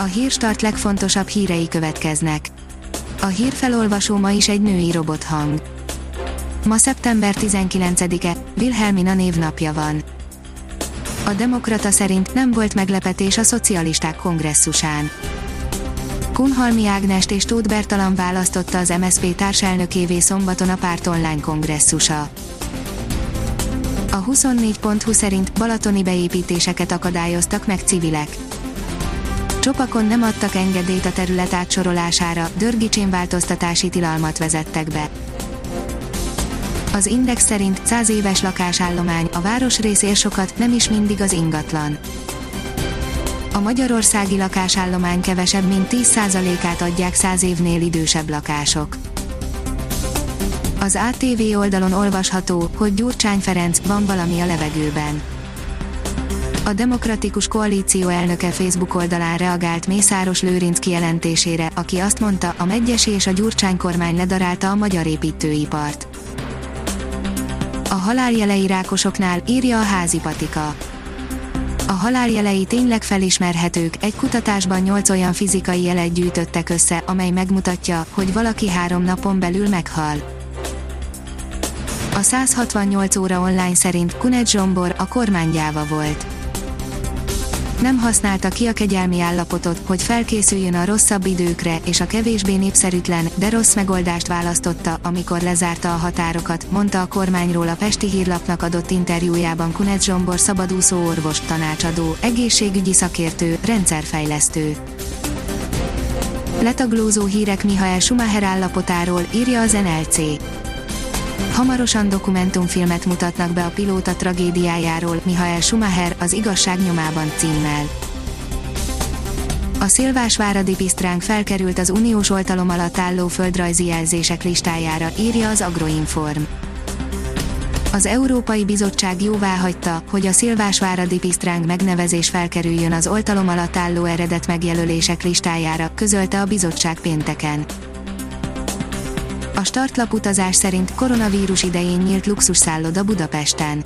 A hírstart legfontosabb hírei következnek. A hírfelolvasó ma is egy női robothang. Ma szeptember 19-e, Wilhelmina névnapja van. A Demokrata szerint nem volt meglepetés a szocialisták kongresszusán. Kunhalmi Ágnest és Tóth Bertalan választotta az MSZP társelnökévé szombaton a párt online kongresszusa. A 24.20 szerint balatoni beépítéseket akadályoztak meg civilek. Csopakon nem adtak engedélyt a terület átsorolására, dörgicsén változtatási tilalmat vezettek be. Az Index szerint 100 éves lakásállomány, a városrész ér sokat, nem is mindig az ingatlan. A magyarországi lakásállomány kevesebb, mint 10%-át adják 100 évnél idősebb lakások. Az ATV oldalon olvasható, hogy Gyurcsány Ferenc, van valami a levegőben. A Demokratikus Koalíció elnöke Facebook oldalán reagált Mészáros Lőrinc kijelentésére, aki azt mondta, a Megyesi és a Gyurcsány kormány ledarálta a magyar építőipart. A haláljelei rákosoknál írja a házi patika. A haláljelei tényleg felismerhetők, egy kutatásban 8 olyan fizikai jelet gyűjtöttek össze, amely megmutatja, hogy valaki három napon belül meghal. A 168 óra online szerint Kunet Zsombor a kormánygyáva volt. Nem használta ki a kegyelmi állapotot, hogy felkészüljön a rosszabb időkre, és a kevésbé népszerűtlen, de rossz megoldást választotta, amikor lezárta a határokat, mondta a kormányról a Pesti Hírlapnak adott interjújában Kunet Zsombor szabadúszó orvos, tanácsadó, egészségügyi szakértő, rendszerfejlesztő. Letaglózó hírek Mihael Schumacher állapotáról, írja az NLC. Hamarosan dokumentumfilmet mutatnak be a pilóta tragédiájáról, Mihael Schumacher, az igazság nyomában címmel. A Szilvásváradi Pisztránk felkerült az uniós oltalom alatt álló földrajzi jelzések listájára, írja az Agroinform. Az Európai Bizottság jóváhagyta, hogy a Szilvásváradi Pisztránk megnevezés felkerüljön az oltalom alatt álló eredet megjelölések listájára, közölte a bizottság pénteken. A startlap utazás szerint koronavírus idején nyílt luxusszálloda Budapesten.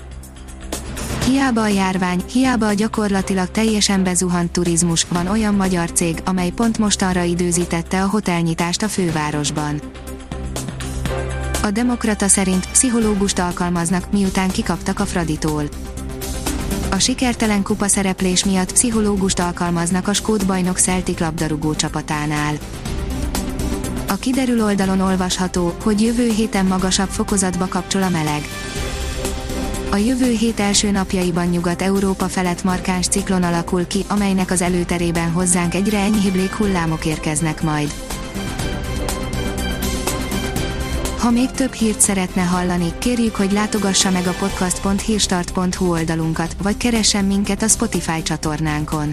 Hiába a járvány, hiába a gyakorlatilag teljesen bezuhant turizmus, van olyan magyar cég, amely pont mostanra időzítette a hotelnyitást a fővárosban. A Demokrata szerint pszichológust alkalmaznak, miután kikaptak a Fraditól. A sikertelen kupa szereplés miatt pszichológust alkalmaznak a Skót bajnok Celtic labdarúgó csapatánál. A kiderül oldalon olvasható, hogy jövő héten magasabb fokozatba kapcsol a meleg. A jövő hét első napjaiban Nyugat-Európa felett markáns ciklon alakul ki, amelynek az előterében hozzánk egyre enyhébb léghullámok érkeznek majd. Ha még több hírt szeretne hallani, kérjük, hogy látogassa meg a podcast.hírstart.hu oldalunkat, vagy keressen minket a Spotify csatornánkon